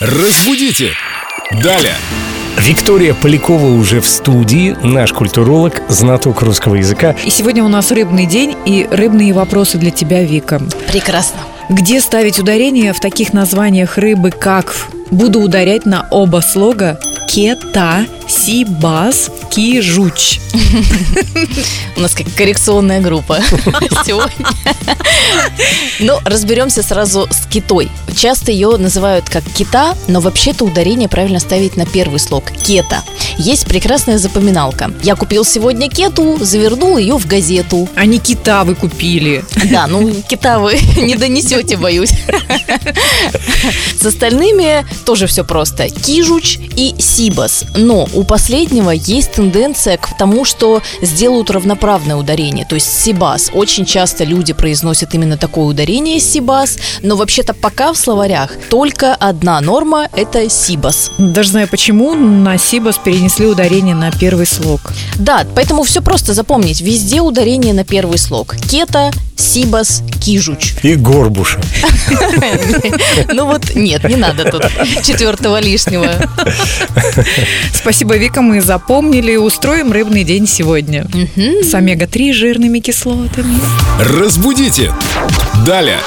Разбудите! Далее! Виктория Полякова уже в студии, наш культуролог, знаток русского языка. И сегодня у нас рыбный день и рыбные вопросы для тебя, Вика. Прекрасно. Где ставить ударение в таких названиях рыбы, как буду ударять на оба слога кета, сибас, кижуч. У нас как коррекционная группа сегодня. Ну, разберемся сразу с китой. Часто ее называют как кита, но вообще-то ударение правильно ставить на первый слог – кета. Есть прекрасная запоминалка. Я купил сегодня кету, завернул ее в газету. А не кита вы купили. Да, ну кита вы не донесете, боюсь. С остальными тоже все просто. Кижуч и сибас. Но у последнего есть тенденция к тому, что сделают равноправное ударение. То есть сибас. Очень часто люди произносят именно такое ударение сибас, но вообще-то пока в словарях только одна норма – это сибас. Даже знаю почему, на сибас перенесли ударение на первый слог. Да, поэтому все просто запомнить. Везде ударение на первый слог. Кета, сибас, кижуч. И горбуша. Ну вот нет, не надо тут четвертого лишнего. Спасибо, Вика, мы запомнили. Устроим рыбный день сегодня. С омега-3 жирными кислотами. Разбудите! Далее!